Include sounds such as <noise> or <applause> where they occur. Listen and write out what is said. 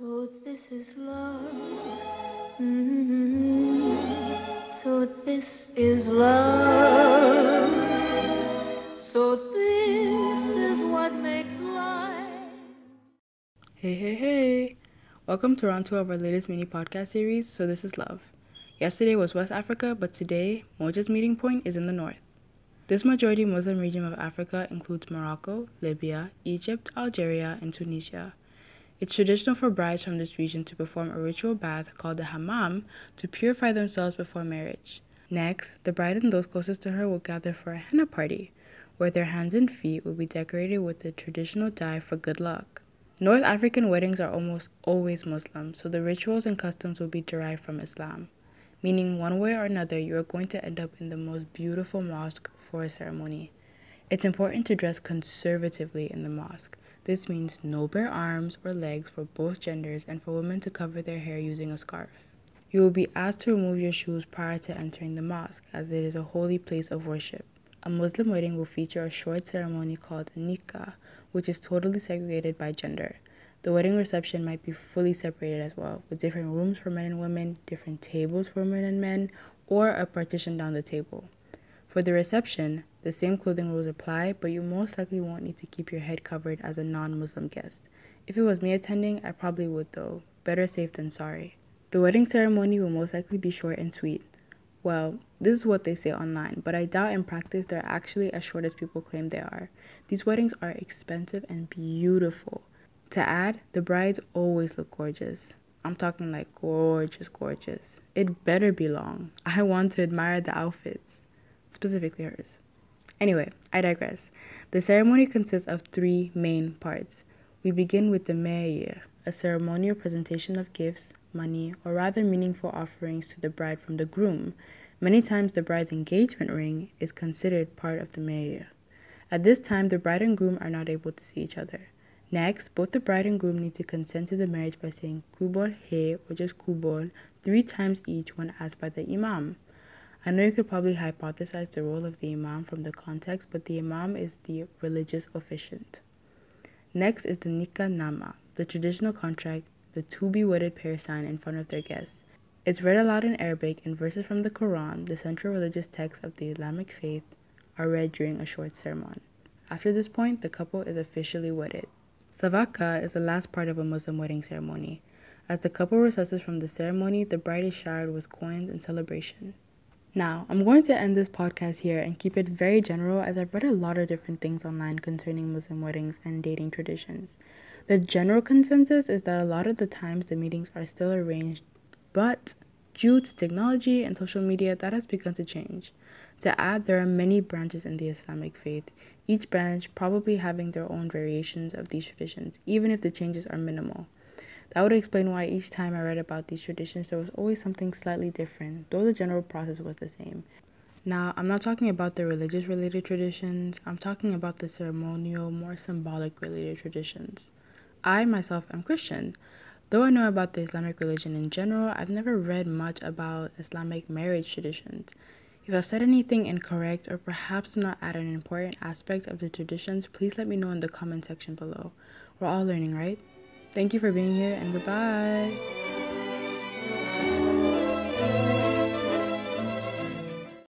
So this is love. Mm-hmm. So this is love. So this is what makes life. Hey, hey, hey! Welcome to round two of our latest mini podcast series, So This Is Love. Yesterday was West Africa, but today, Moja's meeting point is in the north. This majority Muslim region of Africa includes Morocco, Libya, Egypt, Algeria, and Tunisia. It's traditional for brides from this region to perform a ritual bath called the hammam to purify themselves before marriage. Next, the bride and those closest to her will gather for a henna party, where their hands and feet will be decorated with the traditional dye for good luck. North African weddings are almost always Muslim, so the rituals and customs will be derived from Islam, meaning one way or another you are going to end up in the most beautiful mosque for a ceremony. It's important to dress conservatively in the mosque. This means no bare arms or legs for both genders and for women to cover their hair using a scarf. You will be asked to remove your shoes prior to entering the mosque, as it is a holy place of worship. A Muslim wedding will feature a short ceremony called nikah, which is totally segregated by gender. The wedding reception might be fully separated as well, with different rooms for men and women, different tables for men and men, or a partition down the table. For the reception, the same clothing rules apply, but you most likely won't need to keep your head covered as a non Muslim guest. If it was me attending, I probably would though. Better safe than sorry. The wedding ceremony will most likely be short and sweet. Well, this is what they say online, but I doubt in practice they're actually as short as people claim they are. These weddings are expensive and beautiful. To add, the brides always look gorgeous. I'm talking like gorgeous, gorgeous. It better be long. <laughs> I want to admire the outfits specifically hers. Anyway, I digress. The ceremony consists of three main parts. We begin with the Mahr, a ceremonial presentation of gifts, money, or rather meaningful offerings to the bride from the groom. Many times the bride's engagement ring is considered part of the Mahr. At this time, the bride and groom are not able to see each other. Next, both the bride and groom need to consent to the marriage by saying kubol he or just kubol three times each when asked by the imam. I know you could probably hypothesize the role of the Imam from the context, but the Imam is the religious officiant. Next is the Nikah Nama, the traditional contract the two be wedded pair sign in front of their guests. It's read aloud in Arabic, and verses from the Quran, the central religious text of the Islamic faith, are read during a short sermon. After this point, the couple is officially wedded. Savaka is the last part of a Muslim wedding ceremony. As the couple recesses from the ceremony, the bride is showered with coins and celebration. Now, I'm going to end this podcast here and keep it very general as I've read a lot of different things online concerning Muslim weddings and dating traditions. The general consensus is that a lot of the times the meetings are still arranged, but due to technology and social media, that has begun to change. To add, there are many branches in the Islamic faith, each branch probably having their own variations of these traditions, even if the changes are minimal. That would explain why each time I read about these traditions, there was always something slightly different, though the general process was the same. Now, I'm not talking about the religious related traditions, I'm talking about the ceremonial, more symbolic related traditions. I myself am Christian. Though I know about the Islamic religion in general, I've never read much about Islamic marriage traditions. If I've said anything incorrect or perhaps not add an important aspect of the traditions, please let me know in the comment section below. We're all learning, right? Thank you for being here and goodbye.